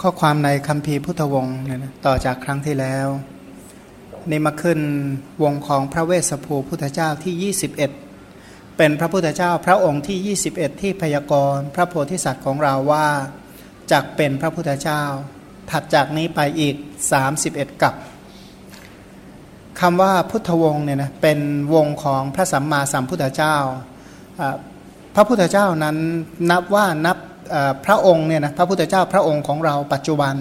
ข้อความในคัมภีร์พุทธวงศ์เนี่ยนะต่อจากครั้งที่แล้ว นี่มาขึ้นวงของพระเวสสภูพุทธเจ้าที่ 21 เป็นพระพุทธเจ้าพระองค์ที่ 21 ที่พยากรณ์พระโพธิสัตว์ของเราว่าจักเป็นพระพุทธเจ้า ถัดจากนี้ไปอีก 31 กับคำว่าพุทธวงศ์เนี่ยนะเป็นวงของพระสัมมาสัมพุทธเจ้า พระพุทธเจ้านั้นนับว่านับ พระองค์เนี่ยนะพระพุทธเจ้าพระองค์ของเราปัจจุบัน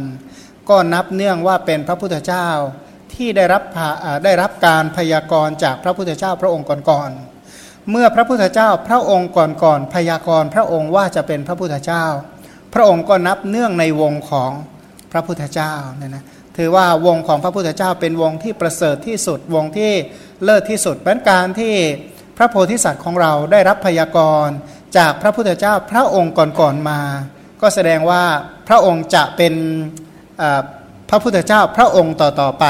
ก็นับเนื่องว่าเป็นพระพุทธเจ้าที่ได้รับได้รับการพยากรณ์จากพระพุทธเจ้าพระองค์ก่อนๆเมื่อพระพุทธเจ้าพระองค์ก่อนๆพยากรณ์พระองค์ว่าจะเป็นพระพุทธเจ้า พระองค์ก็นับเนื่องในวงของพระพุทธเจ้าเนี่ยนะถือว่าวงของพระพุทธเจ้าเป็นวงที่ประเสริฐที่สุดวงที่เลิศที่สุดเป็นการที่พระโพธิสัตว์ของเราได้รับพยากรณ์ จากพระพุทธเจ้าพระองค์ก่อนๆมา ก็แสดงว่าพระองค์จะเป็นพระพุทธเจ้าพระองค์ต่อๆไป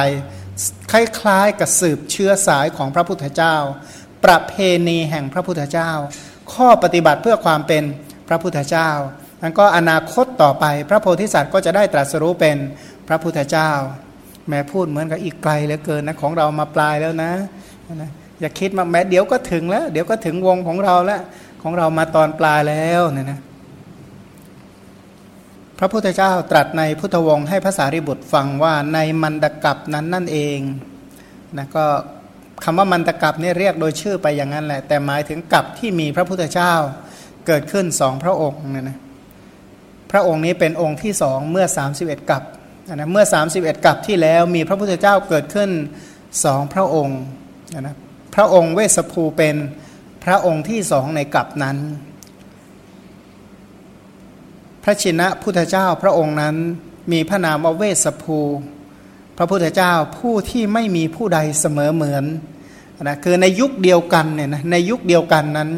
คล้ายๆกับสืบเชื้อสายของพระพุทธเจ้า ประเพณีแห่งพระพุทธเจ้า ข้อปฏิบัติเพื่อความเป็นพระพุทธเจ้านั้นก็อนาคตต่อไป พระโพธิสัตว์ก็จะได้ตรัสรู้เป็นพระพุทธเจ้า แม้พูดเหมือนกับอีกไกลเหลือเกินนะของเรามาปลายแล้วนะนะอย่าคิดมาแม้เดี๋ยวก็ถึงแล้ว เดี๋ยวก็ถึงวงของเราแล้ว ของเรามาตอนปลายแล้วเนี่ยนะพระพุทธเจ้าตรัสในพุทธวงศ์ให้ภาษาริบุตรฟังว่าในมันตกับนั้นนั่นเองนะก็คำว่ามันตกับเนี่ยเรียกโดยชื่อไปอย่างนั้นแหละ แต่หมายถึงกับที่มีพระพุทธเจ้าเกิดขึ้นสองพระองค์เนี่ยนะพระองค์นี้เป็นองค์ที่สองเมื่อ 31 กับนะเมื่อ 31 กับที่แล้วมีพระพุทธเจ้าเกิดขึ้นสองพระองค์นะพระองค์เวสภูเป็น พระองค์ที่สองในกับนั้น พระชินะพุทธเจ้าพระองค์นั้นมีพระนามว่าเวสภู พระพุทธเจ้าผู้ที่ไม่มีผู้ใดเสมอเหมือนนะคือในยุคเดียวกันเนี่ยนะในยุคเดียวกันนั้น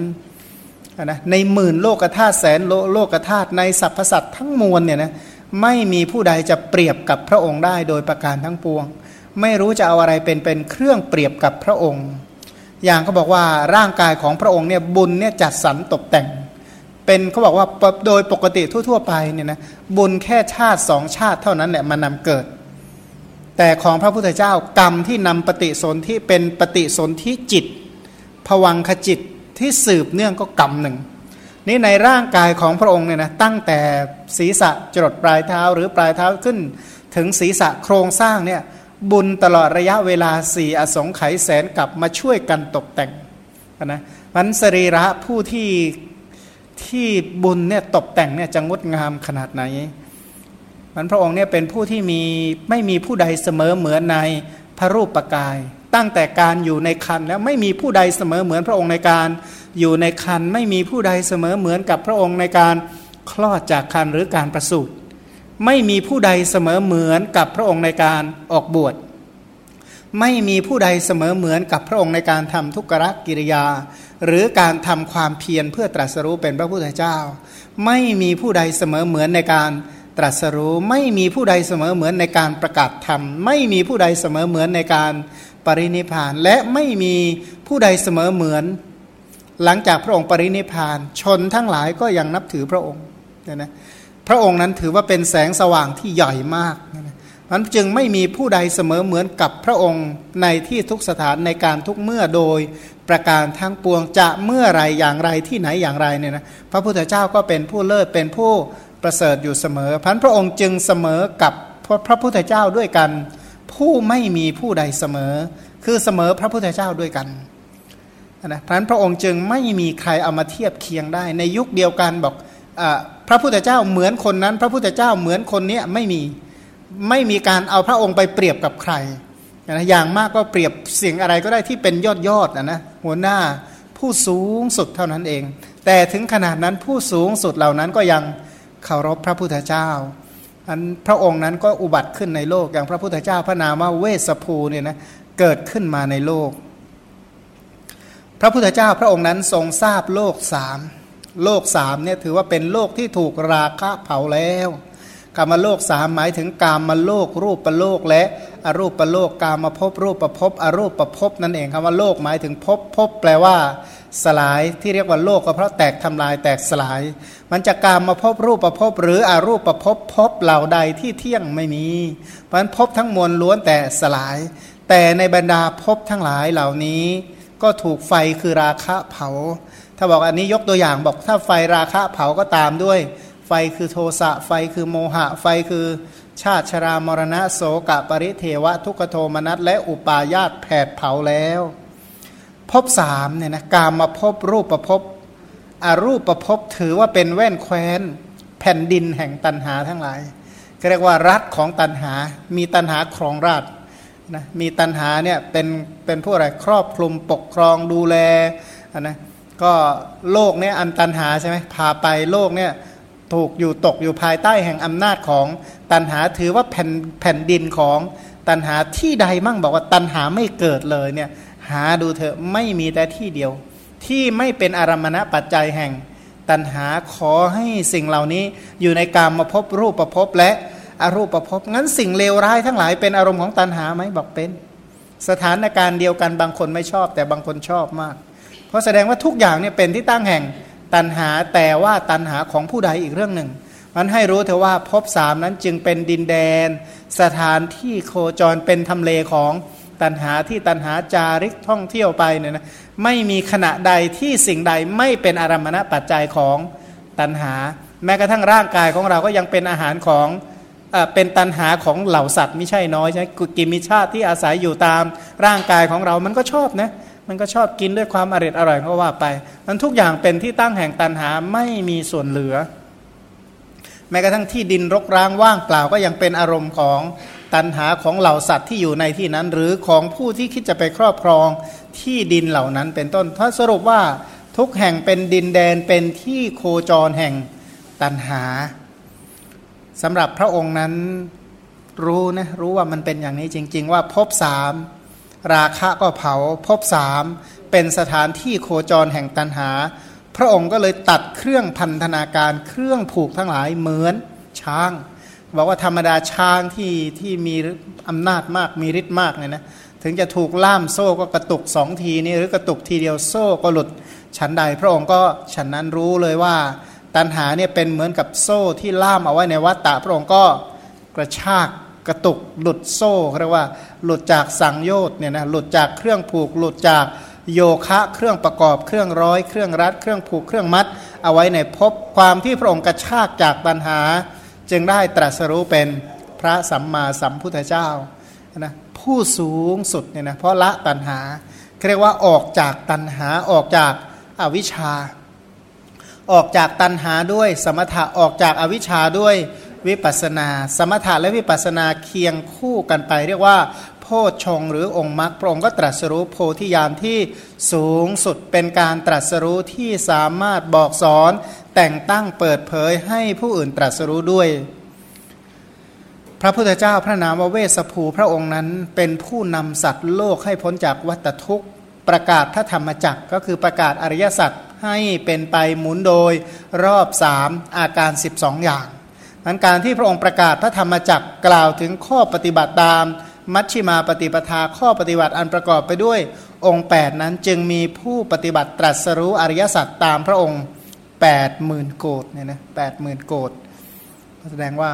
นะในหมื่นโลกธาตุแสนโลโลกธาตุในสรรพสัตว์ทั้งมวลเนี่ยนะไม่มีผู้ใดจะเปรียบกับพระองค์ได้โดยประการทั้งปวง ไม่รู้จะเอาอะไรเป็นเป็นเครื่องเปรียบกับพระองค์ อย่างเขาบอกว่าร่างกายของพระองค์เนี่ยบุญเนี่ยจัดสรรตกแต่ง เป็นเขาบอกว่าโดยปกติทั่ว ๆ ไปเนี่ยนะบุญแค่ชาติสองชาติเท่านั้นแหละมานำเกิด แต่ของพระพุทธเจ้ากรรมที่นำปฏิสนธิเป็นปฏิสนธิจิตผวังขจิตที่สืบเนื่องก็กรรมหนึ่งนี่ในร่างกายของพระองค์เนี่ยนะตั้งแต่ศีรษะจรดปลายเท้าหรือปลายเท้าขึ้น ถึงศีรษะโครงสร้างเนี่ย บุญตลอดระยะเวลาสี่อสงไขยแสนกลับมาช่วยกันตกแต่งนะมันสรีระผู้ที่ที่บุญเนี่ยตกแต่งเนี่ยจะงดงามขนาดไหนมันพระองค์เนี่ยเป็นผู้ที่มีไม่มีผู้ใดเสมอเหมือนในพระรูปปกาย ตั้งแต่การอยู่ในคันแล้วไม่มีผู้ใดเสมอเหมือนพระองค์ในการอยู่ในคันไม่มีผู้ใดเสมอเหมือนกับพระองค์ในการคลอดจากคันหรือการประสูติ ไม่มีผู้ใดเสมอเหมือนกับพระองค์ในการออกบวช ไม่มีผู้ใดเสมอเหมือนกับพระองค์ในการทำทุกขกิริยา หรือการทำความเพียรเพื่อตรัสรู้เป็นพระพุทธเจ้า ไม่มีผู้ใดเสมอเหมือนในการตรัสรู้ ไม่มีผู้ใดเสมอเหมือนในการประกาศธรรม ไม่มีผู้ใดเสมอเหมือนในการปรินิพาน และไม่มีผู้ใดเสมอเหมือน หลังจากพระองค์ปรินิพาน ชนทั้งหลายก็ยังนับถือพระองค์นะนะ พระองค์นั้นถือว่าเป็นแสงสว่างที่ใหญ่มากมันจึงไม่มีผู้ใดเสมอเหมือนกับพระองค์ในที่ทุกสถานในการทุกเมื่อโดยประการทั้งปวงจะเมื่อไรอย่างไรที่ไหนอย่างไรเนี่ยนะพระพุทธเจ้าก็เป็นผู้เลิศเป็นผู้ประเสริฐอยู่เสมอพันพระองค์จึงเสมอกับพระพุทธเจ้าด้วยกัน ผู้ไม่มีผู้ใดเสมอ คือเสมอพระพุทธเจ้าด้วยกันนะพันพระองค์จึงไม่มีใครเอามาเทียบเคียงได้ ในยุคเดียวกันบอกอ พระพุทธเจ้าเหมือนคนนั้น พระพุทธเจ้าเหมือนคนนี้ไม่มีไม่มีการเอาพระองค์ไปเปรียบกับใครนะอย่างมากก็เปรียบสิ่งอะไรก็ได้ที่เป็นยอดยอดนะนะหัวหน้าผู้สูงสุดเท่านั้นเอง แต่ถึงขนาดนั้นผู้สูงสุดเหล่านั้นก็ยังเคารพพระพุทธเจ้าอันพระองค์นั้นก็อุบัติขึ้นในโลกอย่างพระพุทธเจ้าพระนามว่าเวสภูเนี่ยนะเกิดขึ้นมาในโลก พระพุทธเจ้าพระองค์นั้นทรงทราบโลกสาม โลกสามเนี่ยถือว่าเป็นโลกที่ถูกราคะเผาแล้วกามาโลกสามหมายถึงกามาโลกรูปประโลกและอรูปประโลกกามาพบรูปประพบอรูปประพบนั่นเองคำว่าโลกหมายถึงพบพบแปลว่า สลายที่เรียกว่าโลกก็เพราะแตกทำลายแตกสลาย มันจะกามาพบรูปประพบหรืออรูปประพบพบเหล่าใดที่เที่ยงไม่มี เพราะฉะนั้นพบทั้งมวลล้วนแต่สลาย แต่ในบรรดาพบทั้งหลายเหล่านี้ ก็ถูกไฟคือราคะเผา ถ้าบอกอันนี้ยกตัวอย่างบอกถ้าไฟราคะเผาก็ตามด้วย ไฟคือโทสะไฟคือโมหะ ไฟคือชาติชรามรณะโสกะปริเทวะ ทุกขโทมนัสและอุปาญาตแผดเผาแล้วพบสามเนี่ยนะกามมาพบรูปประพบอรูปประพบถือว่าเป็นแว่นแคว้น แผ่นดินแห่งตันหาทั้งหลายเรียกว่ารัฐของตันหา มีตันหาครองราชนะมีตันหาเนี่ยเป็นเป็นผู้อะไรครอบคลุมปกครองดูแลนะ ก็โลกเนี่ยอันตันหาใช่ไหมพาไปโลกเนี่ยถูกอยู่ตกอยู่ภายใต้แห่งอำนาจของตันหาถือว่าแผ่นแผ่นดินของตันหาที่ใดมั่งบอกว่าตันหาไม่เกิดเลยเนี่ยหาดูเถอะไม่มีแต่ที่เดียว ที่ไม่เป็นอารมณปัจจัยแห่ง ตันหาขอให้สิ่งเหล่านี้อยู่ในกามมาพบรูปประพบและอรูปประพบงั้นสิ่งเลวร้ายทั้งหลายเป็นอารมณ์ของตันหาไหมบอกเป็น สถานการณ์เดียวกันบางคนไม่ชอบ แต่บางคนชอบมาก เพราะแสดงว่าทุกอย่างเนี่ยเป็นที่ตั้งแห่งตันหาแต่ว่าตันหาของผู้ใดอีกเรื่องหนึ่ง มันให้รู้เถอะว่าภพสามนั้นจึงเป็นดินแดน สถานที่โคจรเป็นทำเลของตันหาที่ตันหาจาริกท่องเที่ยวไปเนี่ยนะไม่มีขณะใดที่สิ่งใดไม่เป็นอารมณปัจจัยของตันหา แม้กระทั่งร่างกายของเราก็ยังเป็นอาหารของเป็นตันหาของเหล่าสัตว์ไม่ใช่น้อยใช่กิมิชาติที่อาศัยอยู่ตามร่างกายของเรามันก็ชอบนะ มันก็ชอบกินด้วยความอร่อยอร่อยก็ว่าไปมันทุกอย่างเป็นที่ตั้งแห่งตันหาไม่มีส่วนเหลือ แม้กระทั่งที่ดินรกร้างว่างเปล่าก็ยังเป็นอารมณ์ของตันหาของเหล่าสัตว์ที่อยู่ในที่นั้น หรือของผู้ที่คิดจะไปครอบครองที่ดินเหล่านั้นเป็นต้นถ้าสรุปว่าทุกแห่งเป็นดินแดนเป็นที่โคจรแห่งตันหาสำหรับพระองค์นั้นรู้นะรู้ว่ามันเป็นอย่างนี้จริง ๆ ว่าพบสาม ราคะก็เผาพบสามเป็นสถานที่โคจรแห่งตันหา พระองค์ก็เลยตัดเครื่องพันธนาการเครื่องผูกทั้งหลายเหมือนช้างบอกว่าธรรมดาช้างที่ที่มีอำนาจมากมีฤทธิ์มากเนี่ยนะถึงจะถูกล่ามโซ่ก็กระตุกสองทีนี่หรือกระตุกทีเดียวโซ่ก็หลุดฉันใด พระองค์ก็ฉันนั้นรู้เลยว่า ตันหาเนี่ยเป็นเหมือนกับโซ่ที่ล่ามเอาไว้ในวัฏฏะพระองค์ก็กระชาก กระตุกหลุดโซ่เรียกว่า หลุดจากสังโยชน์เนี่ยนะหลุดจากเครื่องผูก หลุดจากโยคะเครื่องประกอบเครื่องร้อย เครื่องรัด เครื่องผูกเครื่องมัด เอาไว้ในภพความที่พระองค์กระชากจากปัญหา จึงได้ตรัสรู้เป็นพระสัมมาสัมพุทธเจ้านะผู้สูงสุดเนี่ยนะเพราะละตัณหาเรียกว่าออกจากตัณหาออกจากอวิชชา ออกจากตัณหาด้วยสมถะออกจากอวิชชาด้วย วิปัสนา สมถะและวิปัสนาเคียงคู่กันไป เรียกว่า โพชงหรือองค์มรรคพระองค์ก็ตรัสรู้โพธิญาณที่สูงสุดเป็นการตรัสรู้ที่สามารถบอกสอน แต่งตั้งเปิดเผยให้ผู้อื่นตรัสรู้ด้วย พระพุทธเจ้าพระนามวเวสภูพระองค์นั้นเป็นผู้นำสัตว์โลกให้พ้นจากวัฏทุกข์ ประกาศพระธรรมจักรก็คือประกาศอริยสัจให้เป็นไปหมุนโดยรอบสามอาการ 12 อย่าง นั้นการที่พระองค์ประกาศพระธรรมจักรกล่าวถึงข้อปฏิบัติตาม มัชชิมาปฏิปทาข้อปฏิบัติอันประกอบไปด้วยองค์ 8 นั้นจึงมีผู้ปฏิบัติตรัสรู้อริยสัจตามพระองค์8มื่นโกดเนี่ยนะแปดหมื่นโกดแสดงว่า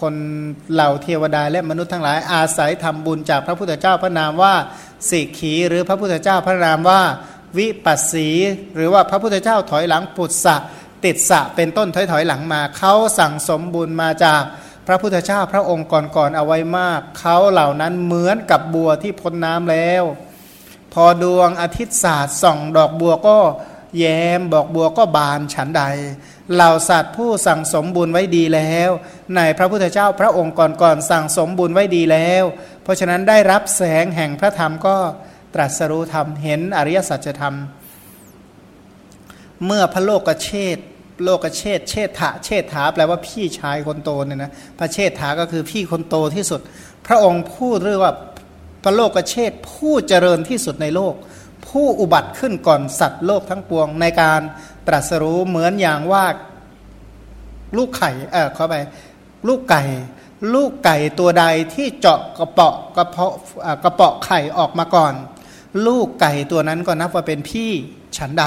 คนเหล่าเทวดาและมนุษย์ทั้งหลายอาศัยทำบุญจากพระพุทธเจ้าพระนามว่าสิกขีหรือพระพุทธเจ้าพระนามว่าวิปัสสี หรือว่าพระพุทธเจ้าถอยหลังปุตสะ ติดสะเป็นต้นถอยถอยหลังมาเขาสั่งสมบุญมาจากพระพุทธเจ้าพระองค์ก่อนๆเอาไว้มาก เขาเหล่านั้นเหมือนกับบัวที่พ้นน้ำแล้ว พอดวงอาทิตย์ศาสตร์ส่องดอกบัวก็แย้มบอกบัวก็บานฉันใด เหล่าสัตว์ผู้สั่งสมบุญไว้ดีแล้ว ในพระพุทธเจ้าพระองค์ก่อนๆสั่งสมบุญไว้ดีแล้ว เพราะฉะนั้นได้รับแสงแห่งพระธรรมก็ตรัสรู้ธรรมเห็นอริยสัจธรรม เมื่อพระโลกเชษโลกเชษเชษฐะเชษฐาแปลว่าพี่ชายคนโตเนี่ยนะพระเชษฐาก็คือพี่คนโตที่สุด พระองค์พูดเรื่องว่าพระโลกเชษผู้เจริญที่สุดในโลก ผู้อุบัติขึ้นก่อนสัตว์โลกทั้งปวงในการตรัสรู้เหมือนอย่างว่าลูกไข่เออเข้าไปลูกไก่ ลูกไก่ตัวใดที่เจาะกระเปาะกระเพาะกระเปาะไข่ออกมาก่อน ลูกไก่ตัวนั้นก็นับว่าเป็นพี่ฉันใด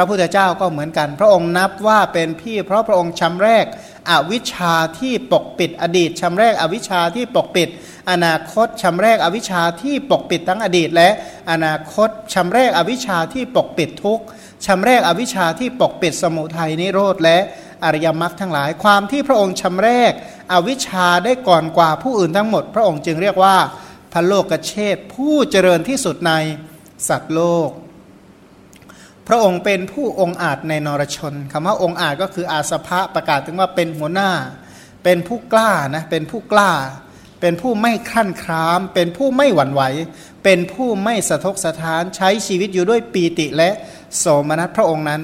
ระพุทธเจ้าก็เหมือนกัน พระองค์นับว่าเป็นพี่ เพราะพระองค์ชำแรก อวิชชาที่ปกปิดอดีตชำแรกอวิชชาที่ปกปิด อนาคตชำแรกอวิชชาที่ปกปิดทั้งอดีต และอนาคตชำแรกอวิชชาที่ปกปิดทุกชำแรกอวิชชาที่ปกปิดสมุทัยนิโรธและอริยมรรคทั้งหลาย ความที่พระองค์ชำแรก อวิชชาได้ก่อนกว่าผู้อื่นทั้งหมด พระองค์จึงเรียกว่าพระโลกเชษผู้เจริญที่สุดในสัตว์โลก ระองค์เป็นผู้องอาจในนรชนคำว่าองอาจก็คืออาสภะประกาศถึงว่าเป็นหัวหน้า เป็นผู้กล้านะเป็นผู้กล้า เป็นผู้ไม่ขั้นคราม เป็นผู้ไม่หวั่นไหว เป็นผู้ไม่สะทกสะท้านใช้ชีวิตอยู่ด้วยปีติและโสมนัสพระองค์นั้น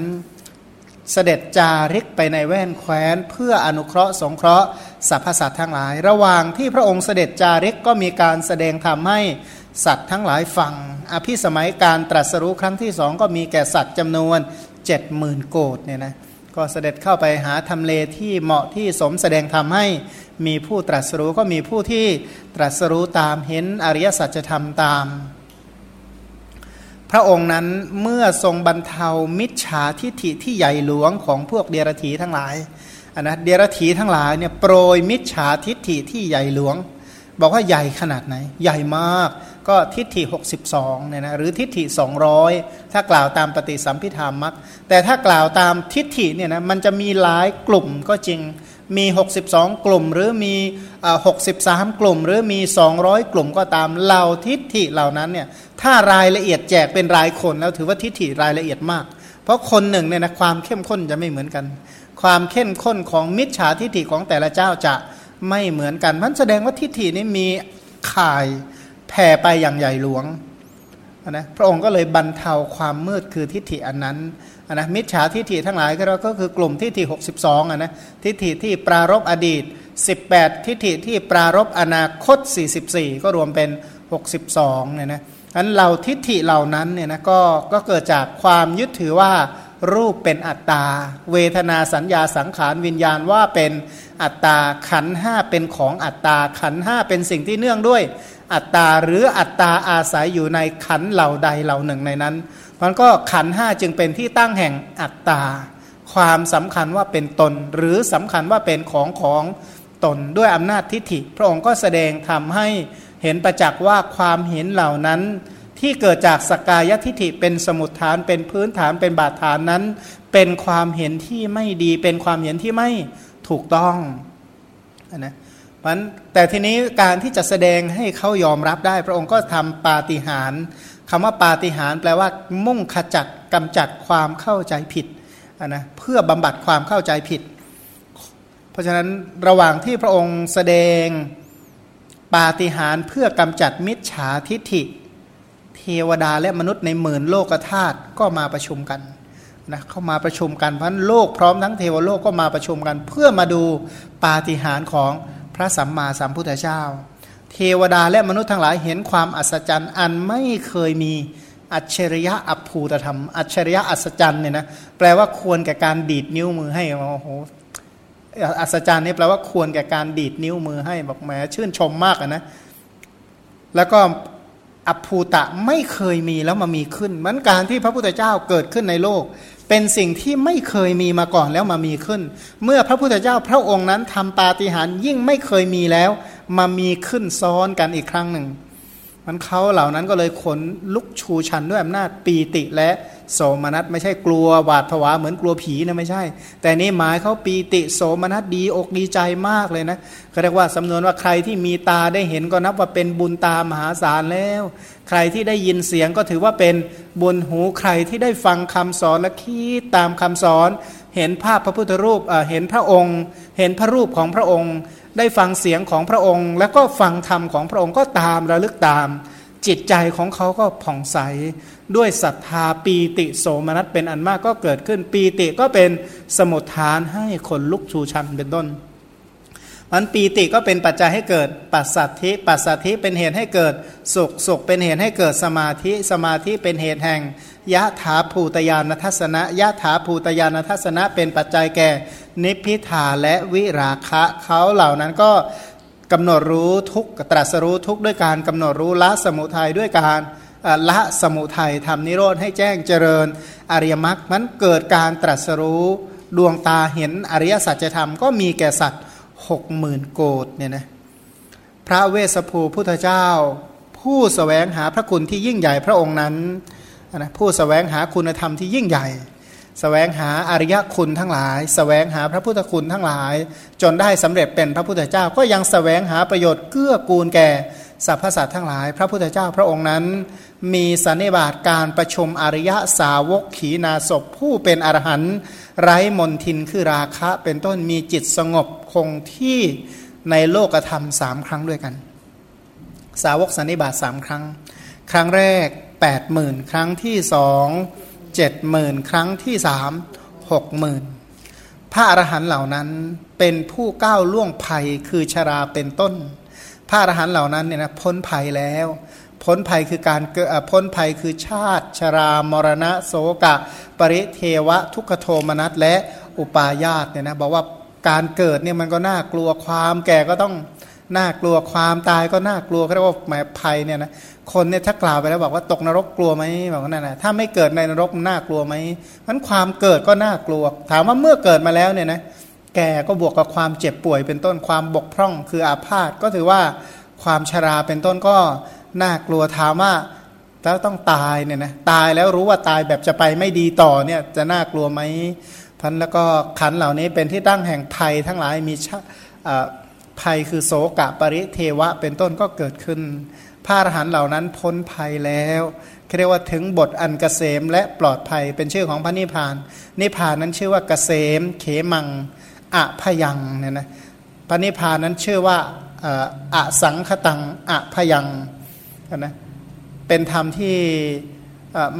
เสด็จจาริกไปในแว่นแคว้น เพื่ออนุเคราะห์สงเคราะห์สรรพสัตว์ทั้งหลาย ระหว่างที่พระองค์เสด็จจาริกก็มีการแสดงธรรมให้ สัตว์ทั้งหลายฟัง อภิสมัยการตรัสรู้ครั้งที่สองก็มีแก่สัตว์จำนวนเจ็ดหมื่นโกดเนี่ยนะก็เสด็จเข้าไปหาทำเลที่เหมาะที่สมแสดงธรรมให้มีผู้ตรัสรู้ก็มีผู้ที่ตรัสรู้ตามเห็นอริยสัจธรรมตาม พระองค์นั้นเมื่อทรงบรรเทามิจฉาทิฐิที่ใหญ่หลวงของพวกเดรธีทั้งหลายนนะเดรธีทั้งหลายเนี่ยโปรยมิจฉาทิฐิที่ใหญ่หลวง บอกว่าใหญ่ขนาดไหน ใหญ่มาก ก็ทิฏฐิ 62เนี่ยนะหรือทิฏฐิ 200 ถ้ากล่าวตามปฏิสัมพิธามักแต่ถ้ากล่าวตามทิฏฐิเนี่ยนะมันจะมีหลายกลุ่มก็จริงมี 62 กลุ่ม หรือมี 63 กลุ่ม หรือมี 200 กลุ่มก็ตามเหล่าทิฏฐิเหล่านั้นเนี่ยถ้ารายละเอียดแจกเป็นรายคนแล้วถือว่าทิฏฐิรายละเอียดมาก เพราะคนหนึ่งเนี่ยนะความเข้มข้นจะไม่เหมือนกัน ความเข้มข้นของมิจฉาทิฏฐิของแต่ละเจ้าจะไม่เหมือนกันมันแสดงว่าทิฏฐินี้มีข่าย แผ่ไปอย่างใหญ่หลวงนะพระองค์ก็เลยบรรเทาความมืดคือทิฏฐิอันนั้นนะมิจฉาทิฏฐิทั้งหลายก็คือกลุ่มทิฏฐิ62อะนะทิฏฐิที่ปรารบอดีต 18 ทิฏฐิที่ปรารบอนาคต 44 ก็รวมเป็น 62เนี่ยนะอันเราทิฏฐิเหล่านั้นเนี่ยนะก็ก็เกิดจากความยึดถือว่ารูปเป็นอัตตา เวทนาสัญญาสังขารวิญญาณว่าเป็นอัตตาขันห้าเป็นของอัตตาขันห้าเป็นสิ่งที่เนื่องด้วย อัตตาหรืออัตตาอาศัยอยู่ในขันเหล่าใดเหล่าหนึ่งในนั้นมันก็ขันห้าจึงเป็นที่ตั้งแห่งอัตตา ความสำคัญว่าเป็นตน หรือสำคัญว่าเป็นของของตนด้วยอำนาจทิฏฐิ พระองค์ก็แสดงทำให้เห็นประจักษ์ว่าความเห็นเหล่านั้น ที่เกิดจากสกายทิฏฐิเป็นสมุดฐานเป็นพื้นฐานเป็นบาดฐานนั้น เป็นความเห็นที่ไม่ดีเป็นความเห็นที่ไม่ถูกต้องนะ มันแต่ทีนี้การที่จะแสดงให้เขายอมรับได้ พระองค์ก็ทำปาฏิหาริย์คำว่าปาฏิหาริย์แปลว่า มุ่งขจัดกำจัดความเข้าใจผิดนะเพื่อบำบัดความเข้าใจผิด เพราะฉะนั้นระหว่างที่พระองค์แสดงปาฏิหาริย์เพื่อกำจัดมิจฉาทิฐิ เทวดาและมนุษย์ในหมื่นโลกธาตุก็มาประชุมกันนะเข้ามาประชุมกันเพราะโลกพร้อมทั้งเทวโลกก็มาประชุมกัน เพื่อมาดูปาฏิหาริย์ของ พระสัมมาสัมพุทธเจ้า เทวดาและมนุษย์ทั้งหลายเห็นความอัศจรรย์ อันไม่เคยมีอัจฉริยะอภูตธรรม อัจฉริยะอัศจรรย์เนี่ยนะแปลว่าควรแก่การดีดนิ้วมือให้โอ้โหอัศจรรย์นี่แปลว่าควรแก่การดีดนิ้วมือให้บอกแหมชื่นชมมากนะแล้วก็อภูตะไม่เคยมีแล้วมามีขึ้นมันการที่พระพุทธเจ้าเกิดขึ้นในโลก เป็นสิ่งที่ไม่เคยมีมาก่อนแล้วมามีขึ้น เมื่อพระพุทธเจ้าพระองค์นั้นทำปาฏิหาริย์ยิ่งไม่เคยมีแล้ว มามีขึ้นซ้อนกันอีกครั้งหนึ่ง มันเขาเหล่านั้นก็เลยขนลุกชูชันด้วยอำนาจปีติและ โสมนัสไม่ใช่กลัวหวาดผวาเหมือนกลัวผีนะไม่ใช่ แต่นี่หมายเขาปีติโสมนัสดีอกดีใจมากเลยนะเขาเรียกว่าสำนวนว่าใครที่มีตาได้เห็นก็นับว่าเป็นบุญตามหาศาลแล้ว ใครที่ได้ยินเสียงก็ถือว่าเป็นบุญหูใครที่ได้ฟังคำสอนและคิดตามคำสอน เห็นภาพพระพุทธรูปเห็นพระองค์ เห็นพระรูปของพระองค์ ได้ฟังเสียงของพระองค์ แล้วก็ฟังธรรมของพระองค์ก็ตามระลึกตาม จิตใจของเขาก็ผ่องใส ด้วยศรัทธาปีติโสมนัสเป็นอันมากก็เกิดขึ้นปีติก็เป็นสมุทฐานให้คนลุกชูชันเป็นต้นมันปีติก็เป็นปัจจัยให้เกิดปัสสัทธิปัสสัทธิเป็นเหตุให้เกิดสุขสุขเป็นเหตุให้เกิดสมาธิสมาธิเป็นเหตุแห่งยะถาภูตยานทัศนะยะถาภูตยานทัศนะเป็นปัจจัยแก่ นิพพิทาและวิราคะเขาเหล่านั้นก็กำหนดรู้ทุกตรัสรู้ทุกด้วยการกำหนดรู้ละสมุทัยด้วยการ ละสมุทัยทำนิโรธให้แจ้งเจริญ อริยมรรคมันเกิดการตรัสรู้ดวงตาเห็นอริยสัจธรรมก็มีแก่สัตว์หกหมื่นโกดเนี่ยนะพระเวสสภูพุทธเจ้า ผู้สแสวงหาพระคุณที่ยิ่งใหญ่พระองค์นั้นนะผู้สแสวงหาคุณธรรมที่ยิ่งใหญ่สแสวงหาอริยคุณทั้งหลายสแสวงหาพระพุทธคุณทั้งหลาย จนได้สำเร็จเป็นพระพุทธเจ้าก็ยังสแสวงหาประโยชน์เกื้อกูลแก่สรรพสัตว์ทั้งหลาย พระพุทธเจ้าพระองค์นั้น มีสันนิบาตการประชุมอริยสาวกขีนาศพผู้เป็นอรหันต์ไร้มนทินคือราคะ เป็นต้นมีจิตสงบคงที่ในโลกธรรมสามครั้งด้วยกัน สาวกสันนิบาตสามครั้ง ครั้งแรก8ปดหมื่นครั้งที่สองเจ็ดหมื่นครั้งที่สามหกหมื่นพระอรหันต์เหล่านั้นเป็นผู้ก้าวล่วงภัยคือชราเป็นต้น พระอรหันต์เหล่านั้นเนี่ยนะพ้นภัยแล้ว พ้นภัยคือการเกิดพ้นภัยคือชาติ ชรามรณะโสกะ ปริเทวะ ทุกขโทมนัสและอุปาญาตเนี่ยนะบอกว่าการเกิดเนี่ยมันก็น่ากลัวความแก่ก็ต้องน่ากลัวความตายก็น่ากลัวเขาเรียกว่าหมายภัยเนี่ยนะคนเนี่ยถ้ากล่าวไปแล้วบอกว่าตกนรกกลัวไหมบอกว่านั่นนะถ้าไม่เกิดในนรกน่ากลัวไหมมันความเกิดก็น่ากลัว ถามว่าเมื่อเกิดมาแล้วเนี่ยนะแก่ก็บวกกับความเจ็บป่วยเป็นต้นความบกพร่องคืออาพาธก็ถือว่าความชราเป็นต้นก็ น่ากลัวถามว่าแล้วต้องตายเนี่ยนะตายแล้วรู้ว่าตายแบบจะไปไม่ดีต่อเนี่ยจะน่ากลัวไหมพันแล้วก็ขันเหล่านี้เป็นที่ตั้งแห่งภัยทั้งหลายมีภัยคือโสกะปริเทวะ เป็นต้นก็เกิดขึ้นพระอรหันต์เหล่านั้นพ้นภัยแล้วเรียกว่าถึงบทอันกเกษมและปลอดภัยเป็นชื่อของพระนิพพาน นิพพานนั้นชื่อว่าเกษม เขมังอะพยังเนี่ยนะพระนิพพานนั้นชื่อว่าอะสังคตังอะพยัง นะเป็นธรรมที่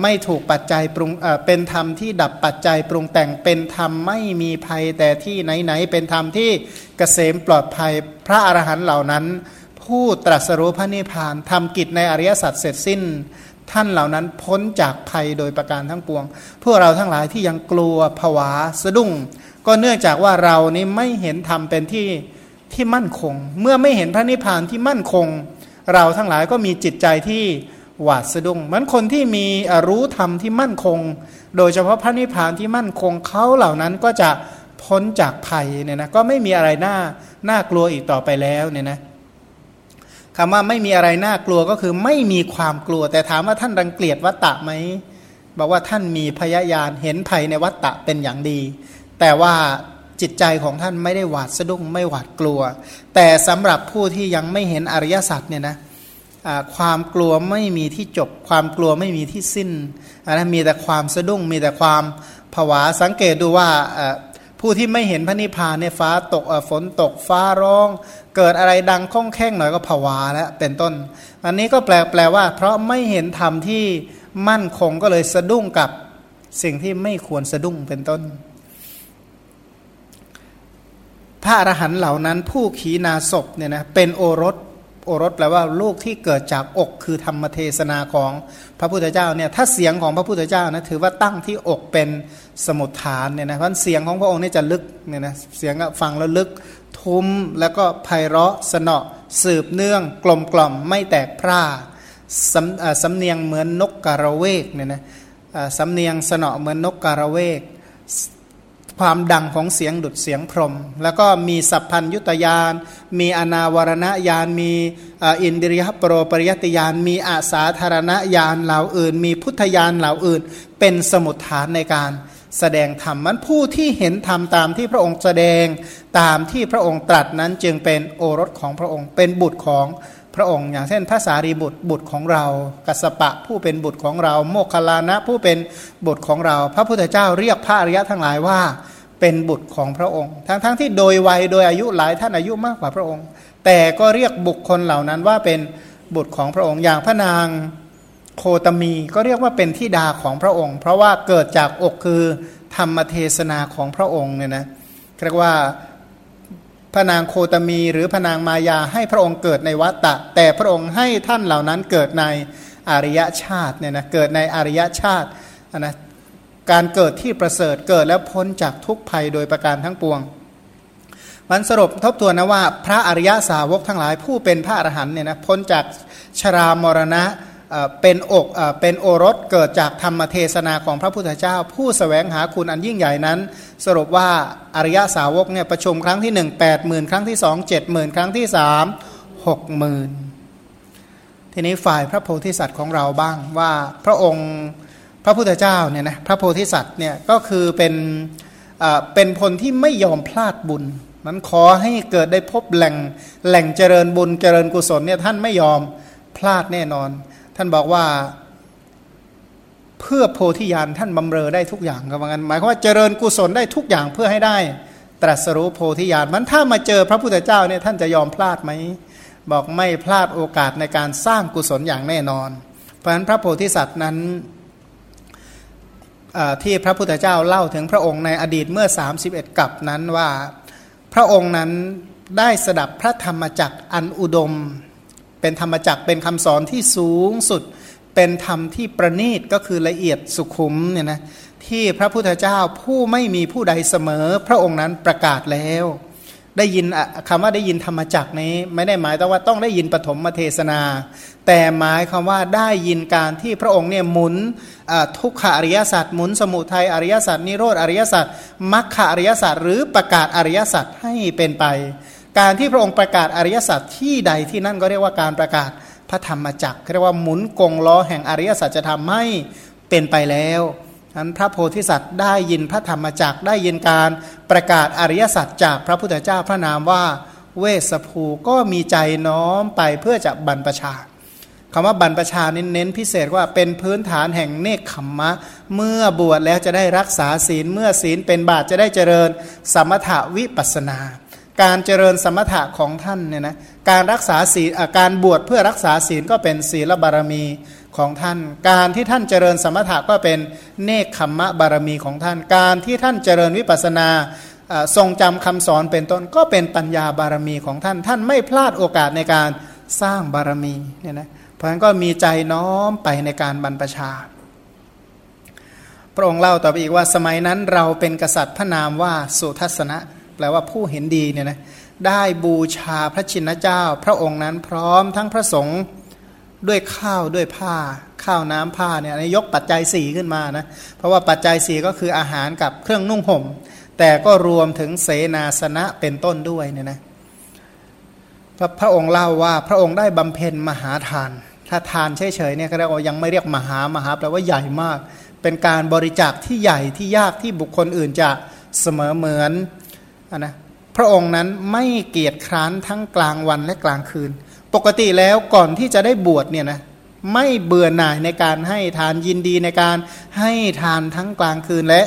ไม่ถูกปัจจัยปรุงเป็นธรรมที่ดับปัจจัยปรุงแต่งเป็นธรรมไม่มีภัยแต่ที่ไหนๆเป็นธรรมที่เกษมปลอดภัยพระอรหันต์เหล่านั้น ผู้ตรัสรู้พระนิพพานทำกิจในอริยสัจเสร็จสิ้น ท่านเหล่านั้นพ้นจากภัยโดยประการทั้งปวง พวกเราทั้งหลายที่ยังกลัวผวาสะดุ้ง ก็เนื่องจากว่าเรานี้ไม่เห็นธรรมเป็นที่ที่มั่นคง เมื่อไม่เห็นพระนิพพานที่มั่นคง เราทั้งหลายก็มีจิตใจที่หวาดสะดุ้งมันคนที่มีรู้ธรรมที่มั่นคง โดยเฉพาะพระนิพพานที่มั่นคงเขาเหล่านั้นก็จะพ้นจากภัยเนี่ยนะก็ไม่มีอะไรน่าน่ากลัวอีกต่อไปแล้วเนี่ยนะคำว่าไม่มีอะไรน่ากลัวก็คือไม่มีความกลัว แต่ถามว่าท่านรังเกียจวัตตะไหมบอกว่าท่านมีพยายานเห็นภัยในวัตตะเป็นอย่างดี แต่ว่า จิตใจของท่านไม่ได้หวาดสะดุ้งไม่หวาดกลัว แต่สำหรับผู้ที่ยังไม่เห็นอริยสัจเนี่ยนะความกลัวไม่มีที่จบ ความกลัวไม่มีที่สิ้นนะมีแต่ความสะดุ้ง มีแต่ความผวาสังเกตดูว่าผู้ที่ไม่เห็นพระนิพพานเนี่ยฟ้าตกฝนตกฟ้าร้อง เกิดอะไรดังค้องแข้งหน่อยก็ผวาแล้วเป็นต้น อันนี้ก็แปลแปลว่า เพราะไม่เห็นธรรมที่มั่นคงก็เลยสะดุ้งกับสิ่งที่ไม่ควรสะดุ้งเป็นต้น พระอรหันต์เหล่านั้นผู้ขีนาศพเนี่ยนะเป็นโอรสโอรสแปลว่าลูกที่เกิดจากอกคือธรรมเทศนาของพระพุทธเจ้าเนี่ยถ้าเสียงของพระพุทธเจ้านะถือว่าตั้งที่อกเป็นสมุทฐานเนี่ยนะเพราะเสียงของพระองค์นี่จะลึกเนี่ยนะเสียงฟังแล้วลึกทุ้มแล้วก็ไพเราะสนอสืบเนื่อง กลมกล่อมไม่แตกพร่าสำสำเนียงเหมือนนกกระเวกเนี่ยนะสำเนียงสนอเหมือนนกกระเวก ความดังของเสียงดุดเสียงพรม แล้วก็มีสัพพัญยุตยาน มีอนาวรณญาณ มีอินดิริยโปรปริยติยาน มีอาสาธารณญาณเหล่าอื่น มีพุทธญาณเหล่าอื่น เป็นสมุดฐานในการแสดงธรรมมันผู้ที่เห็นธรรมตามที่พระองค์แสดงตามที่พระองค์ตรัสนั้นจึงเป็นโอรสของพระองค์ เป็นบุตรของ พระองค์อย่างเช่นพระสารีบุตรบุตรของเรา กัสปะผู้เป็นบุตรของเรา โมคคลานะผู้เป็นบุตรของเรา พระพุทธเจ้าเรียกพระอริยะทั้งหลายว่าเป็นบุตรของพระองค์ ทั้งๆทที่โดยวัยโดยอายุหลายท่านอายุมากกว่าพระองค์ แต่ก็เรียกบุคคลเหล่านั้นว่าเป็นบุตรของพระองค์อย่างพระนางโคตมีก็เรียกว่าเป็นที่ดาของพระองค์ เพราะว่าเกิดจากอกคือธรรมเทศนาของพระองค์เนี่ยนะเรียกว่า พระนางโคตมีหรือพระนางมายาให้พระองค์เกิดในวัตตะ แต่พระองค์ให้ท่านเหล่านั้นเกิดในอริยชาติเนี่ยนะเกิดในอริยชาตินะการเกิดที่ประเสริฐเกิดแล้วพ้นจากทุกภัยโดยประการทั้งปวงมันสรุปทบทวนนะว่าพระอริยสาวกทั้งหลายผู้เป็นพระอรหันเนี่ยนะพ้นจากชรามรณะ เป็นอกเป็นโอรสเกิดจากธรรมเทศนาของพระพุทธเจ้า ผู้สแสวงหาคุณอันยิ่งใหญ่นั้น สรุปว่าอริยสาวกเนี่ยประชุมครั้งที่หนึ่งแปดหมื่นครั้งที่สองเจ็ดหมื่นครั้งที่สามหกหมื่นทีนี้ฝ่ายพระโพธิสัตว์ของเราบ้างว่าพระองค์พระพุทธเจ้าเนี่ยนะพระโพธิสัตว์เนี่ยก็คือเป็นเป็นคนที่ไม่ยอมพลาดบุญมันขอให้เกิดได้พบแหล่งแหล่งเจริญบุญเจริญกุศลเนี่ยท่านไม่ยอมพลาดแน่นอน ท่านบอกว่า เพื่อโพธิญาณท่านบำเรอได้ทุกอย่างก็ว่างั้นหมายความว่าเจริญกุศลได้ทุกอย่างเพื่อให้ได้ ตรัสรู้โพธิญาณมันถ้ามาเจอพระพุทธเจ้าเนี่ยท่านจะยอมพลาดไหมบอกไม่พลาดโอกาสในการสร้างกุศลอย่างแน่นอน เพราะฉะนั้นพระโพธิสัตว์นั้นที่พระพุทธเจ้าเล่าถึงพระองค์ในอดีตเมื่อ 31 กับนั้นว่า พระองค์นั้นได้สดับพระธรรมจักรอันอุดม เป็นธรรมจักรเป็นคำสอนที่สูงสุด เป็นธรรมที่ประณีตก็คือละเอียดสุขุมเนี่ยนะที่พระพุทธเจ้าผู้ไม่มีผู้ใดเสมอ พระองค์นั้นประกาศแล้ว ได้ยินคำว่าได้ยินธรรมจักนี้ ไม่ได้หมายแต่ว่าต้องได้ยินปฐมเทศนา แต่หมายคำว่าได้ยินการที่พระองค์เนี่ยหมุนทุกขอริยสัจหมุนสมุทัยอริยสัจนิโรธอริยสัจมรรคอริยสัจหรือประกาศอริยสัจให้เป็นไป การที่พระองค์ประกาศอริยสัจที่ใดที่นั่นก็เรียกว่าการประกาศพระธรรมจักรเรียกว่าหมุนกงล้อแห่งอริยสัจจะทำให้เป็นไปแล้วนั้นพระโพธิสัตว์ได้ยินพระธรรมจักได้ยินการประกาศอริยสัจจากพระพุทธเจ้าพระนามว่าเวสภูก็มีใจน้อมไปเพื่อจะบรรพชาคำว่าบรรพชาเน้นพิเศษว่าเป็นพื้นฐานแห่งเนคขมมะ เมื่อบวชแล้วจะได้รักษาศีลเมื่อศีลเป็นบาตจะได้เจริญ สมถวิปัสนา การเจริญสมถะของท่านเนี่ยนะการรักษาศีลการบวชเพื่อรักษาศีลก็เป็นศีลบารมีของท่าน การที่ท่านเจริญสมถะก็เป็นเนคขมมะบารมีของท่าน การที่ท่านเจริญวิปัสนาทรงจำคำสอนเป็นต้นก็เป็นปัญญาบารมีของท่าน ท่านไม่พลาดโอกาสในการสร้างบารมีเนี่ยนะเพราะฉะนั้นก็มีใจน้อมไปในการบรรพชา พระองค์เล่าต่อไปอีกว่าสมัยนั้นเราเป็นกษัตริย์พระนามว่าสุทัศนะ แปลว่าผู้เห็นดีเนี่ยนะได้บูชาพระชินเจ้า พระองค์นั้นพร้อมทั้งพระสงฆ์ด้วยข้าวด้วยผ้า ข้าวน้ำผ้าเนี่ยนยกปัจจัยสี่ขึ้นมานะเพราะว่าปัจจัยสี่ก็คืออาหารกับเครื่องนุ่งห่ม แต่ก็รวมถึงเสนาสนะเป็นต้นด้วยเนี่ยนะพระพระองค์เล่าว่าพระองค์ได้บำเพ็ญมหาทาน ถ้าทานเฉยๆเนี่ยก็เรียกว่ายังไม่เรียกมหามหาแปลว่าใหญ่มาก เป็นการบริจาคที่ใหญ่ที่ยากที่บุคคลอื่นจะเสมอเหมือน นนะพระองค์นั้นไม่เกียจคร้านทั้งกลางวันและกลางคืน ปกติแล้วก่อนที่จะได้บวชเนี่ยนะไม่เบื่อหน่ายในการให้ทานยินดีในการให้ทานทั้งกลางคืนและ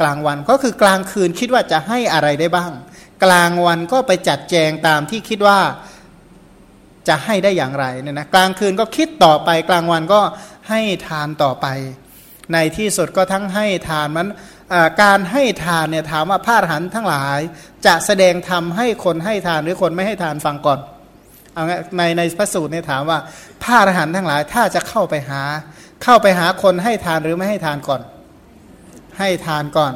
กลางวันก็คือกลางคืนคิดว่าจะให้อะไรได้บ้าง กลางวันก็ไปจัดแจงตามที่คิดว่าจะให้ได้อย่างไรเนี่ยนะกลางคืนก็คิดต่อไปกลางวันก็ให้ทานต่อไป ในที่สุดก็ทั้งให้ทานมันการให้ทานเนี่ยถามว่าพระอรหันต์ทั้งหลาย จะแสดงธรรมให้คนให้ทานหรือคนไม่ให้ทานฟังก่อนเอาในในพระสูตรเนี่ยถามว่าพระอรหันต์ทั้งหลายถ้าจะเข้าไปหา เข้าไปหาคนให้ทานหรือไม่ให้ทานก่อน ให้ทานก่อน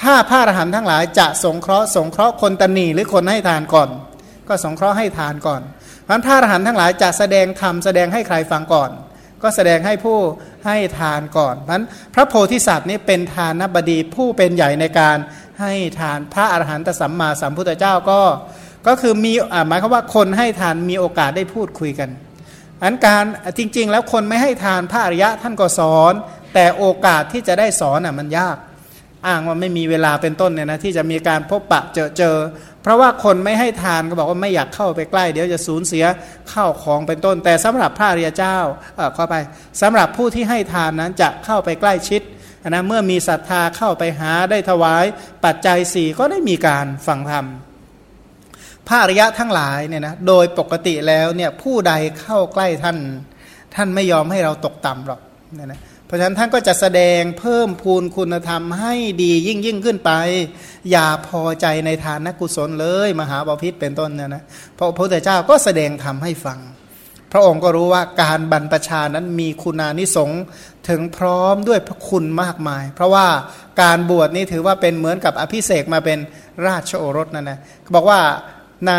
ถ้าพระอรหันต์ทั้งหลายจะสงเคราะห์สงเคราะห์คนตนีหรือคนให้ทานก่อน ก็สงเคราะห์ให้ทานก่อนเพราะพระอรหันต์ทั้งหลายจะแสดงธรรมแสดงให้ใครฟังก่อน ก็แสดงให้ผู้ให้ทานก่อนเพราะพระโพธิสัตว์นี้เป็นทานนบดีผู้เป็นใหญ่ในการให้ทานพระอรหันตสัมมาสัมพุทธเจ้าก็ ก็คือมีหมายความว่าคนให้ทานมีโอกาสได้พูดคุยกันอันการจริง ๆ แล้วคนไม่ให้ทานพระอริยะท่านก็สอน แต่โอกาสที่จะได้สอนอะมันยาก อ้างว่าไม่มีเวลาเป็นต้นเนี่ยนะที่จะมีการพบปะเจอเจอ ราะว่าคนไม่ให้ทานก็บอกว่าไม่อยากเข้าไปใกล้ เดี๋ยวจะสูญเสียเข้าของเป็นต้น แต่สำหรับพระริยเจ้าเออเข้าไปสำหรับผู้ที่ให้ทานนั้นจะเข้าไปใกล้ชิดนะเมื่อมีศรัทธาเข้าไปหาได้ถวาย ปัจจัยสี่ก็ได้มีการฟังธรรมพระอริยะทั้งหลายเนี่ยนะโดยปกติแล้วเนี่ยผู้ใดเข้าใกล้ท่าน ท่านไม่ยอมให้เราตกต่ำหรอกเนี่ยนะ เพราะฉะนั้นท่านก็จะแสดงเพิ่มพูนคุณธรรมให้ดียิ่งยิ่งขึ้นไป อย่าพอใจในฐานกุศลเลย มหาบาพิษเป็นต้นเนี่ยนะเพราะพระพุทธเจ้าก็แสดงธรรมให้ฟัง พระองค์ก็รู้ว่าการบรรพชานั้นมีคุณานิสงถึงพร้อมด้วยพระคุณมากมาย เพราะว่าการบวชนี้ถือว่าเป็นเหมือนกับอภิเษกมาเป็นราชโอรสนั่นนะเขาบอกว่าใน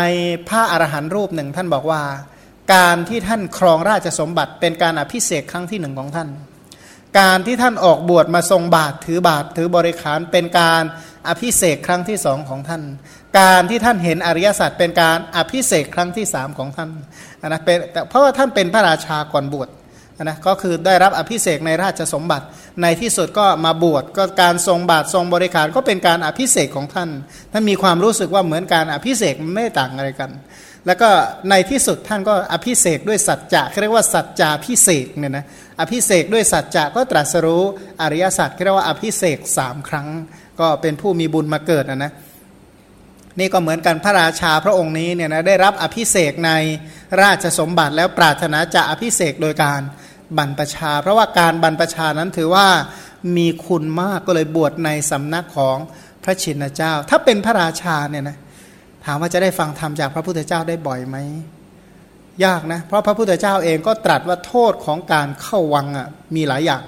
พระอรหันต์รูปหนึ่งท่านบอกว่า การที่ท่านครองราชสมบัติเป็นการอภิเษกครั้งที่หนึ่งของท่าน การที่ท่านออกบวชมาทรงบาตรถือบาตรถือบริขารเป็นการอภิเสกครั้งที่สองของท่าน การที่ท่านเห็นอริยสัจเป็นการอภิเสกครั้งที่สามของท่านนะเป็นเพราะว่าท่านเป็นพระราชาก่อนบวช นะก็คือได้รับอภิเษกในราชสมบัติ ในที่สุดก็มาบวชก็การทรงบาตรทรงบริขารก็เป็นการอภิเษกของท่านท่านมีความรู้สึกว่าเหมือนการอภิเษกไม่ต่างอะไรกัน แล้วก็ในที่สุดท่านก็อภิเษกด้วยสัจจะเรียกว่าสัจจาพิเศษเนี่ยนะอภิเษกด้วยสัจจะก็ตรัสรู้อริยสัจเรียกว่าอภิเษกสามครั้ง ก็เป็นผู้มีบุญมาเกิดนะนะนี่ก็เหมือนกันพระราชาพระองค์นี้เนี่ยนะได้รับอภิเษกในราชสมบัติแล้วปรารถนาจะอภิเษกโดยการ บรรพชา เพราะว่าการบรรพชานั้นถือว่ามีคุณมากก็เลยบวชในสำนักของพระชินเจ้า ถ้าเป็นพระราชาเนี่ยนะถามว่าจะได้ฟังธรรมจากพระพุทธเจ้าได้บ่อยไหมยากนะ เพราะพระพุทธเจ้าเองก็ตรัสว่าโทษของการเข้าวังอะมีหลายอย่าง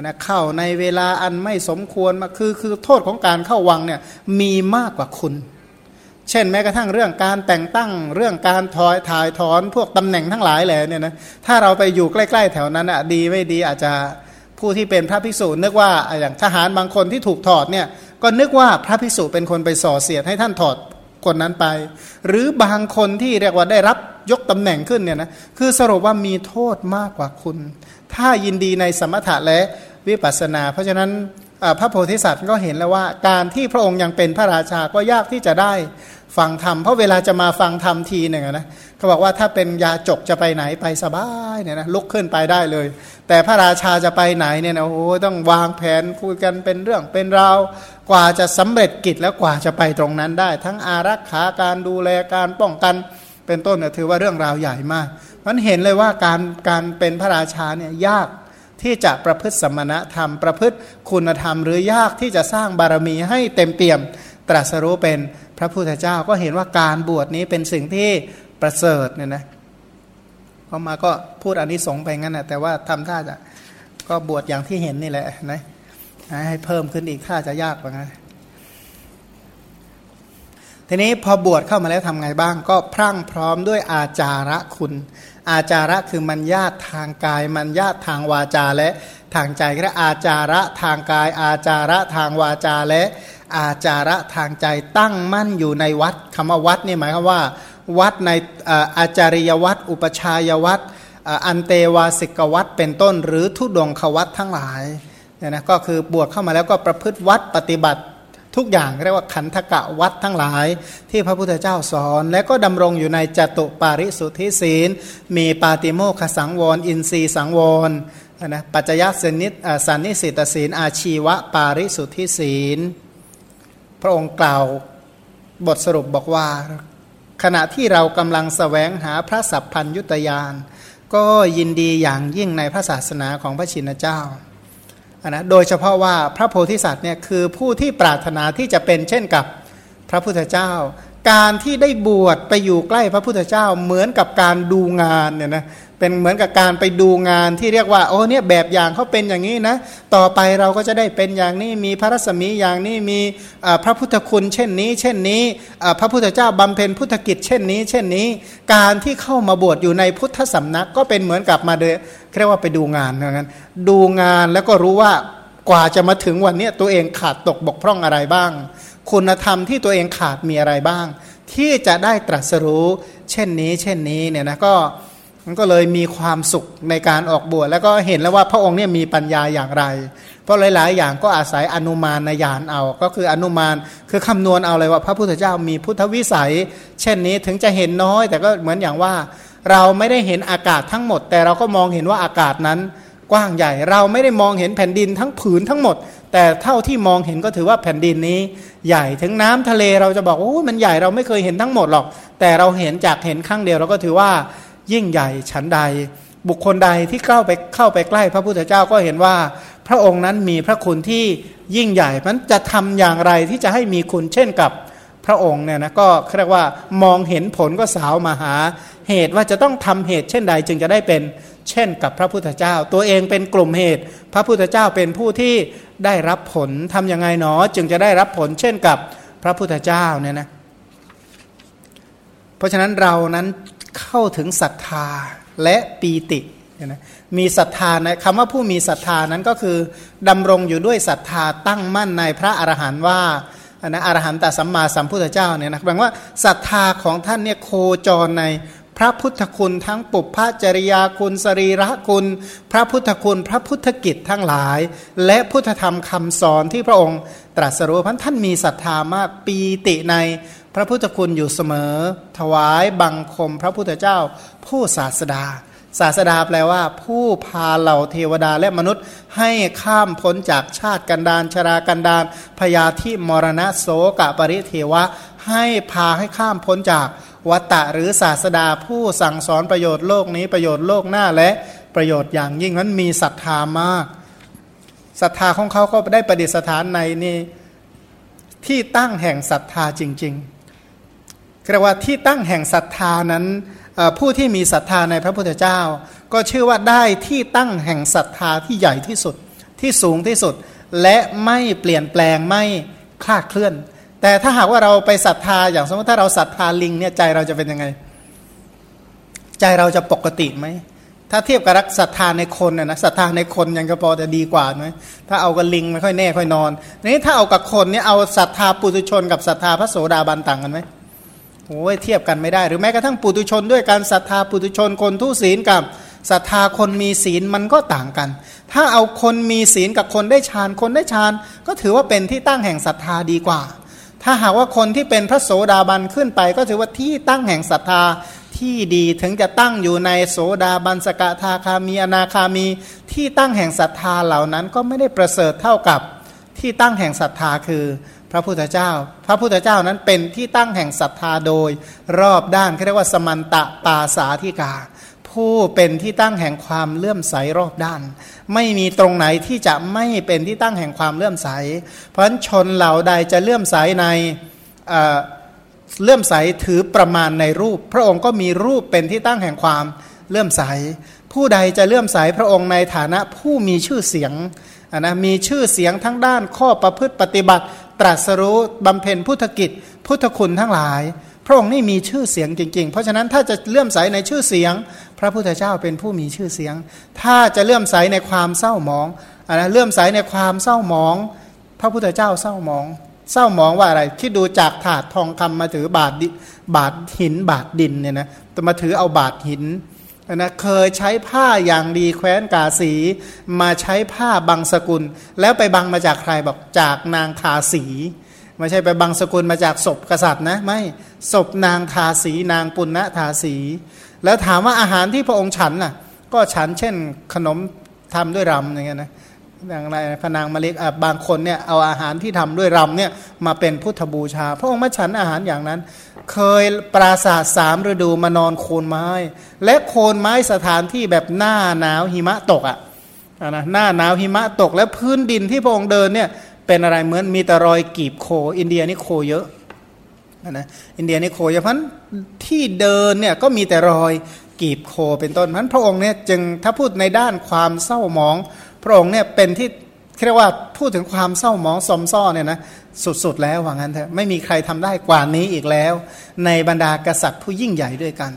นะเข้าในเวลาอันไม่สมควรมาคือคือโทษของการเข้าวังเนี่ยมีมากกว่าคุณ เช่นแม้กระทั่งเรื่องการแต่งตั้งเรื่องการถอยถ่ายถอนพวกตำแหน่งทั้งหลายแหละเนี่ยนะถ้าเราไปอยู่ใกล้ๆแถวนั้นอะดีไม่ดีอาจจะผู้ที่เป็นพระภิกษุนึกว่าอย่างทหารบางคนที่ถูกถอดเนี่ยก็นึกว่าพระภิกษุเป็นคนไปส่อเสียดให้ท่านถอดคนนั้นไป หรือบางคนที่เรียกว่าได้รับยกตำแหน่งขึ้นเนี่ยนะคือสรุปว่ามีโทษมากกว่าคุณ ถ้ายินดีในสมถะและวิปัสสนา เพราะฉะนั้น พระโพธิสัตว์ก็เห็นแล้วว่า การที่พระองค์ยังเป็นพระราชาก็ยากที่จะได้ฟังธรรมเพราะเวลาจะมาฟังธรรมทีหนึ่งนะเขาบอกว่าถ้าเป็นยาจกจะไปไหนไปสบายเนี่ยนะลุกขึ้นไปได้เลย แต่พระราชาจะไปไหนเนี่ยนะโอ้ต้องวางแผนคุยกันเป็นเรื่องเป็นราวกว่าจะสำเร็จกิจแล้วกว่าจะไปตรงนั้นได้ ทั้งอารักขาการดูแลการป้องกันเป็นต้นเนี่ยถือว่าเรื่องราวใหญ่มากมันเห็นเลยว่าการการเป็นพระราชาเนี่ยยาก ที่จะประพฤติสมณธรรม ประพฤติคุณธรรม หรือยากที่จะสร้างบารมีให้เต็มเปี่ยม ตรัสรู้เป็นพระพุทธเจ้าก็เห็นว่าการบวชนี้เป็นสิ่งที่ประเสริฐเนี่ยนะพอมาก็พูดอันนี้สงไปงั้นนะแต่ว่าทำท่าจะก็บวชอย่างที่เห็นนี่แหละนะให้เพิ่มขึ้นอีกท่าจะยากกว่างั้น ทีนี้พอบวชเข้ามาแล้วทำไงบ้าง ก็พรั่งพร้อมด้วยอาจาระคุณ อาจาระคือมันญาติทางกาย มันญาติทางวาจาและทางใจก็อาจาระทางกาย อาจาระทางวาจาและ อาจาระทางใจตั้งมั่นอยู่ในวัดคำว่าวัดนี่หมายความว่า วัดในอาจาริยวัดอุปชายวัดอันเตวาสิกวัดเป็นต้น หรือทุดงควัดทั้งหลายเนี่ยนะก็คือบวชเข้ามาแล้วก็ประพฤติวัดปฏิบัติ ทุกอย่างเรียกว่าขันธกะวัดทั้งหลาย ที่พระพุทธเจ้าสอน และก็ดำรงอยู่ในจตุปาริสุทธิศีล มีปาติโมขสังวร อินทรีสังวรนะปัจจยัสนิสันนิสิตศีล อาชีวะปาริสุทธิศีล พระองค์กล่าวบทสรุปบอกว่า ขณะที่เรากำลังสแสวงหาพระสัพพัญยุตยาน ก็ยินดีอย่างยิ่งในพระศาสนาของพระชินเจ้า นะโดยเฉพาะว่าพระโพธิสัตว์เนี่ยคือผู้ที่ปรารถนาที่จะเป็นเช่นกับพระพุทธเจ้า การที่ได้บวชไปอยู่ใกล้พระพุทธเจ้าเหมือนกับการดูงานเนี่ยนะเป็นเหมือนกับการไปดูงานที่เรียกว่าโอ้เนี่ยแบบอย่างเขาเป็นอย่างนี้นะต่อไปเราก็จะได้เป็นอย่างนี้มีพระรัศมีอย่างนี้มีพระพุทธคุณเช่นนี้ เช่นนี้พระพุทธเจ้าบำเพ็ญพุทธกิจเช่นนี้ เช่นนี้ การที่เข้ามาบวชอยู่ในพุทธสำนักก็เป็นเหมือนกับมาเด เรียกว่าไปดูงานเหมือนกันดูงานแล้วก็รู้ว่ากว่าจะมาถึงวันนี้ตัวเองขาดตกบกพร่องอะไรบ้าง คุณธรรมที่ตัวเองขาดมีอะไรบ้าง ที่จะได้ตรัสรู้เช่นนี้ เช่นนี้เนี่ยนะก็มันก็เลยมีความสุขในการออกบวชแล้วก็เห็นแล้วว่าพระองค์เนี่ยมีปัญญาอย่างไร เพราะหลาย ๆ อย่างก็อาศัยอนุมานยานเอา ก็คืออนุมานคือคำนวณเอาเลยว่าพระพุทธเจ้ามีพุทธวิสัย เช่นนี้ถึงจะเห็นน้อย แต่ก็เหมือนอย่างว่า เราไม่ได้เห็นอากาศทั้งหมด แต่เราก็มองเห็นว่าอากาศนั้นกว้างใหญ่ เราไม่ได้มองเห็นแผ่นดินทั้งผืนทั้งหมด แต่เท่าที่มองเห็นก็ถือว่าแผ่นดินนี้ ใหญ่ถึงน้ำทะเลเราจะบอกโอ้มันใหญ่เราไม่เคยเห็นทั้งหมดหรอก แต่เราเห็นจากเห็นครั้งเดียวเราก็ถือว่ายิ่งใหญ่ฉันใด บุคคลใดที่เข้าไปเข้าไปใกล้พระพุทธเจ้าก็เห็นว่า พระองค์นั้นมีพระคุณที่ยิ่งใหญ่มันจะทำอย่างไรที่จะให้มีคุณเช่นกับพระองค์เนี่ยนะก็เรียกว่ามองเห็นผลก็สาวมาหา เหตุว่าจะต้องทำเหตุเช่นใดจึงจะได้เป็นเช่นกับพระพุทธเจ้า ตัวเองเป็นกลุ่มเหตุ พระพุทธเจ้าเป็นผู้ที่ได้รับผลทํำยังไงหนอ จึงจะได้รับผลเช่นกับพระพุทธเจ้าเนี่ยนะเพราะฉะนั้นเรานั้นเข้าถึงศรัทธาและปีตินะมีศรัทธานะคำว่าผู้มีศรัทธานั้นก็คือดำรงอยู่ด้วยศรัทธาตั้งมั่นในพระอรหันต์ว่านะอรหันตสัมมาสัมพุทธเจ้าเนี่ยนะแปลว่าศรัทธาของท่านเนี่ยโคจรใน พระพุทธคุณทั้งปุพพจริยาคุณสรีระคุณ พระพุทธคุณพระพุทธกิจทั้งหลาย และพุทธธรรมคำสอนที่พระองค์ ตรัสรู้พันท่านมีศรัทธามากปีติในพระพุทธคุณอยู่เสมอ ถวายบังคมพระพุทธเจ้า ผู้ศาสดา ศาสดาแปลว่า ผู้พาเหล่าเทวดาและมนุษย์ให้ข้ามพ้นจากชาติกันดานชรากันดานพยาธิมรณะโสกะปริเทวะ ให้พาให้ข้ามพ้นจาก วัตตะหรือศาสดาผู้สั่งสอนประโยชน์โลกนี้ประโยชน์โลกหน้าและประโยชน์อย่างยิ่งนั้นมีศรัทธามากศรัทธาของเขาก็ได้ประดิษฐานในนี่ที่ตั้งแห่งศรัทธาจริงๆเรียกว่าที่ตั้งแห่งศรัทธานั้นผู้ที่มีศรัทธาในพระพุทธเจ้า ก็ชื่อว่าได้ที่ตั้งแห่งศรัทธาที่ใหญ่ที่สุดที่สูงที่สุด และไม่เปลี่ยนแปลงไม่คลาดเคลื่อน แต่ถ้าหากว่าเราไปศรัทธาอย่างสมมติถ้าเราศรัทธาลิงเนี่ยใจเราจะเป็นยังไง ใจเราจะปกติไหมถ้าเทียบกับรักศรัทธาในคนนะศรัทธาในคนยังก็พอจะดีกว่าไหมถ้าเอากับลิงไม่ค่อยแน่ค่อยนอนนี้ถ้าเอากับคนเนี่ยเอาศรัทธาปุถุชนกับศรัทธาพระโสดาบันต่างกันไหมโอ้ยเทียบกันไม่ได้ หรือแม้กระทั่งปุถุชนด้วยการศรัทธาปุถุชนคนทุศีลกับศรัทธาคนมีศีลมันก็ต่างกัน ถ้าเอาคนมีศีลกับคนได้ฌานคนได้ฌานก็ถือว่าเป็นที่ตั้งแห่งศรัทธาดีกว่า ถ้าหากว่าคนที่เป็นพระโสดาบันขึ้นไป ก็ถือว่าที่ตั้งแห่งศรัทธาที่ดีถึงจะตั้งอยู่ในโสดาบันสกทาคามีอนาคามี ที่ตั้งแห่งศรัทธาเหล่านั้นก็ไม่ได้ประเสริฐเท่ากับที่ตั้งแห่งศรัทธาคือ พระพุทธเจ้า พระพุทธเจ้านั้นเป็นที่ตั้งแห่งศรัทธาโดยรอบด้านเรียกว่าสมันตะปาสาธิกา ผู้เป็นที่ตั้งแห่งความเลื่อมใสรอบด้าน ไม่มีตรงไหนที่จะไม่เป็นที่ตั้งแห่งความเลื่อมใส เพราะฉะนั้นชนเหล่าใดจะเลื่อมใสในเลื่อมใสถือประมาณในรูป พระองค์ก็มีรูปเป็นที่ตั้งแห่งความเลื่อมใส ผู้ใดจะเลื่อมใสพระองค์ในฐานะผู้มีชื่อเสียงนะมีชื่อเสียงทั้งด้านข้อประพฤติปฏิบัติ ตรัสรู้บำเพ็ญพุทธกิจ พุทธคุณทั้งหลาย พระองค์นี่มีชื่อเสียงจริง ๆ เพราะฉะนั้นถ้าจะเลื่อมใสในชื่อเสียง ระพุทธเจ้าเป็นผู้มีชื่อเสียง ถ้าจะเลื่อมใสในความเศร้าหมองอะนะเลื่อมใสในความเศร้าหมอง พระพุทธเจ้าเศร้าหมอง เศร้าหมองว่าอะไรคิดดูจากถาดทองคำมาถือบาทบาทหินบาทดินเนี่ยนะจะมาถือเอาบาทหินนะเคยใช้ผ้าอย่างดีแคว้นกาสี มาใช้ผ้าบางสกุล แล้วไปบังมาจากใครบอกจากนางทาสีไม่ใช่ไปบังสกุลมาจากศพกษัตริย์นะไม่ศพนางทาสีนางปุณณทาสี แล้วถามว่าอาหารที่พระองค์ฉันน่ะ ก็ฉันเช่นขนมทำด้วยรำอย่างเงี้ยนะอย่างไรพนางมาเล็กบางคนเนี่ยเอาอาหารที่ทำด้วยรำเนี่ยมาเป็นพุทธบูชา พระองค์มาฉันอาหารอย่างนั้น เคยปราศาสสามฤดูมานอนโคนไม้ และโคนไม้สถานที่แบบหน้าหนาวหิมะตกอะนะหน้าหนาวหิมะตกและพื้นดินที่พระองค์เดินเนี่ยเป็นอะไรเหมือนมีแต่รอยกีบโค อินเดียนี่โคเยอะนะอินเดียนี่โคเยอะเพราะ ที่เดินเนี่ยก็มีแต่รอยกีบโคเป็นต้นเพราะพระองค์เนี่ยจึงถ้าพูดในด้านความเศร้าหมอง พระองค์เนี่ยเป็นที่เรียกว่าพูดถึงความเศร้าหมองสมซ้อเนี่ยนะสุดๆแล้วว่างั้นเถอะไม่มีใครทำได้กว่านี้อีกแล้ว ในบรรดากษัตริย์ผู้ยิ่งใหญ่ด้วยกัน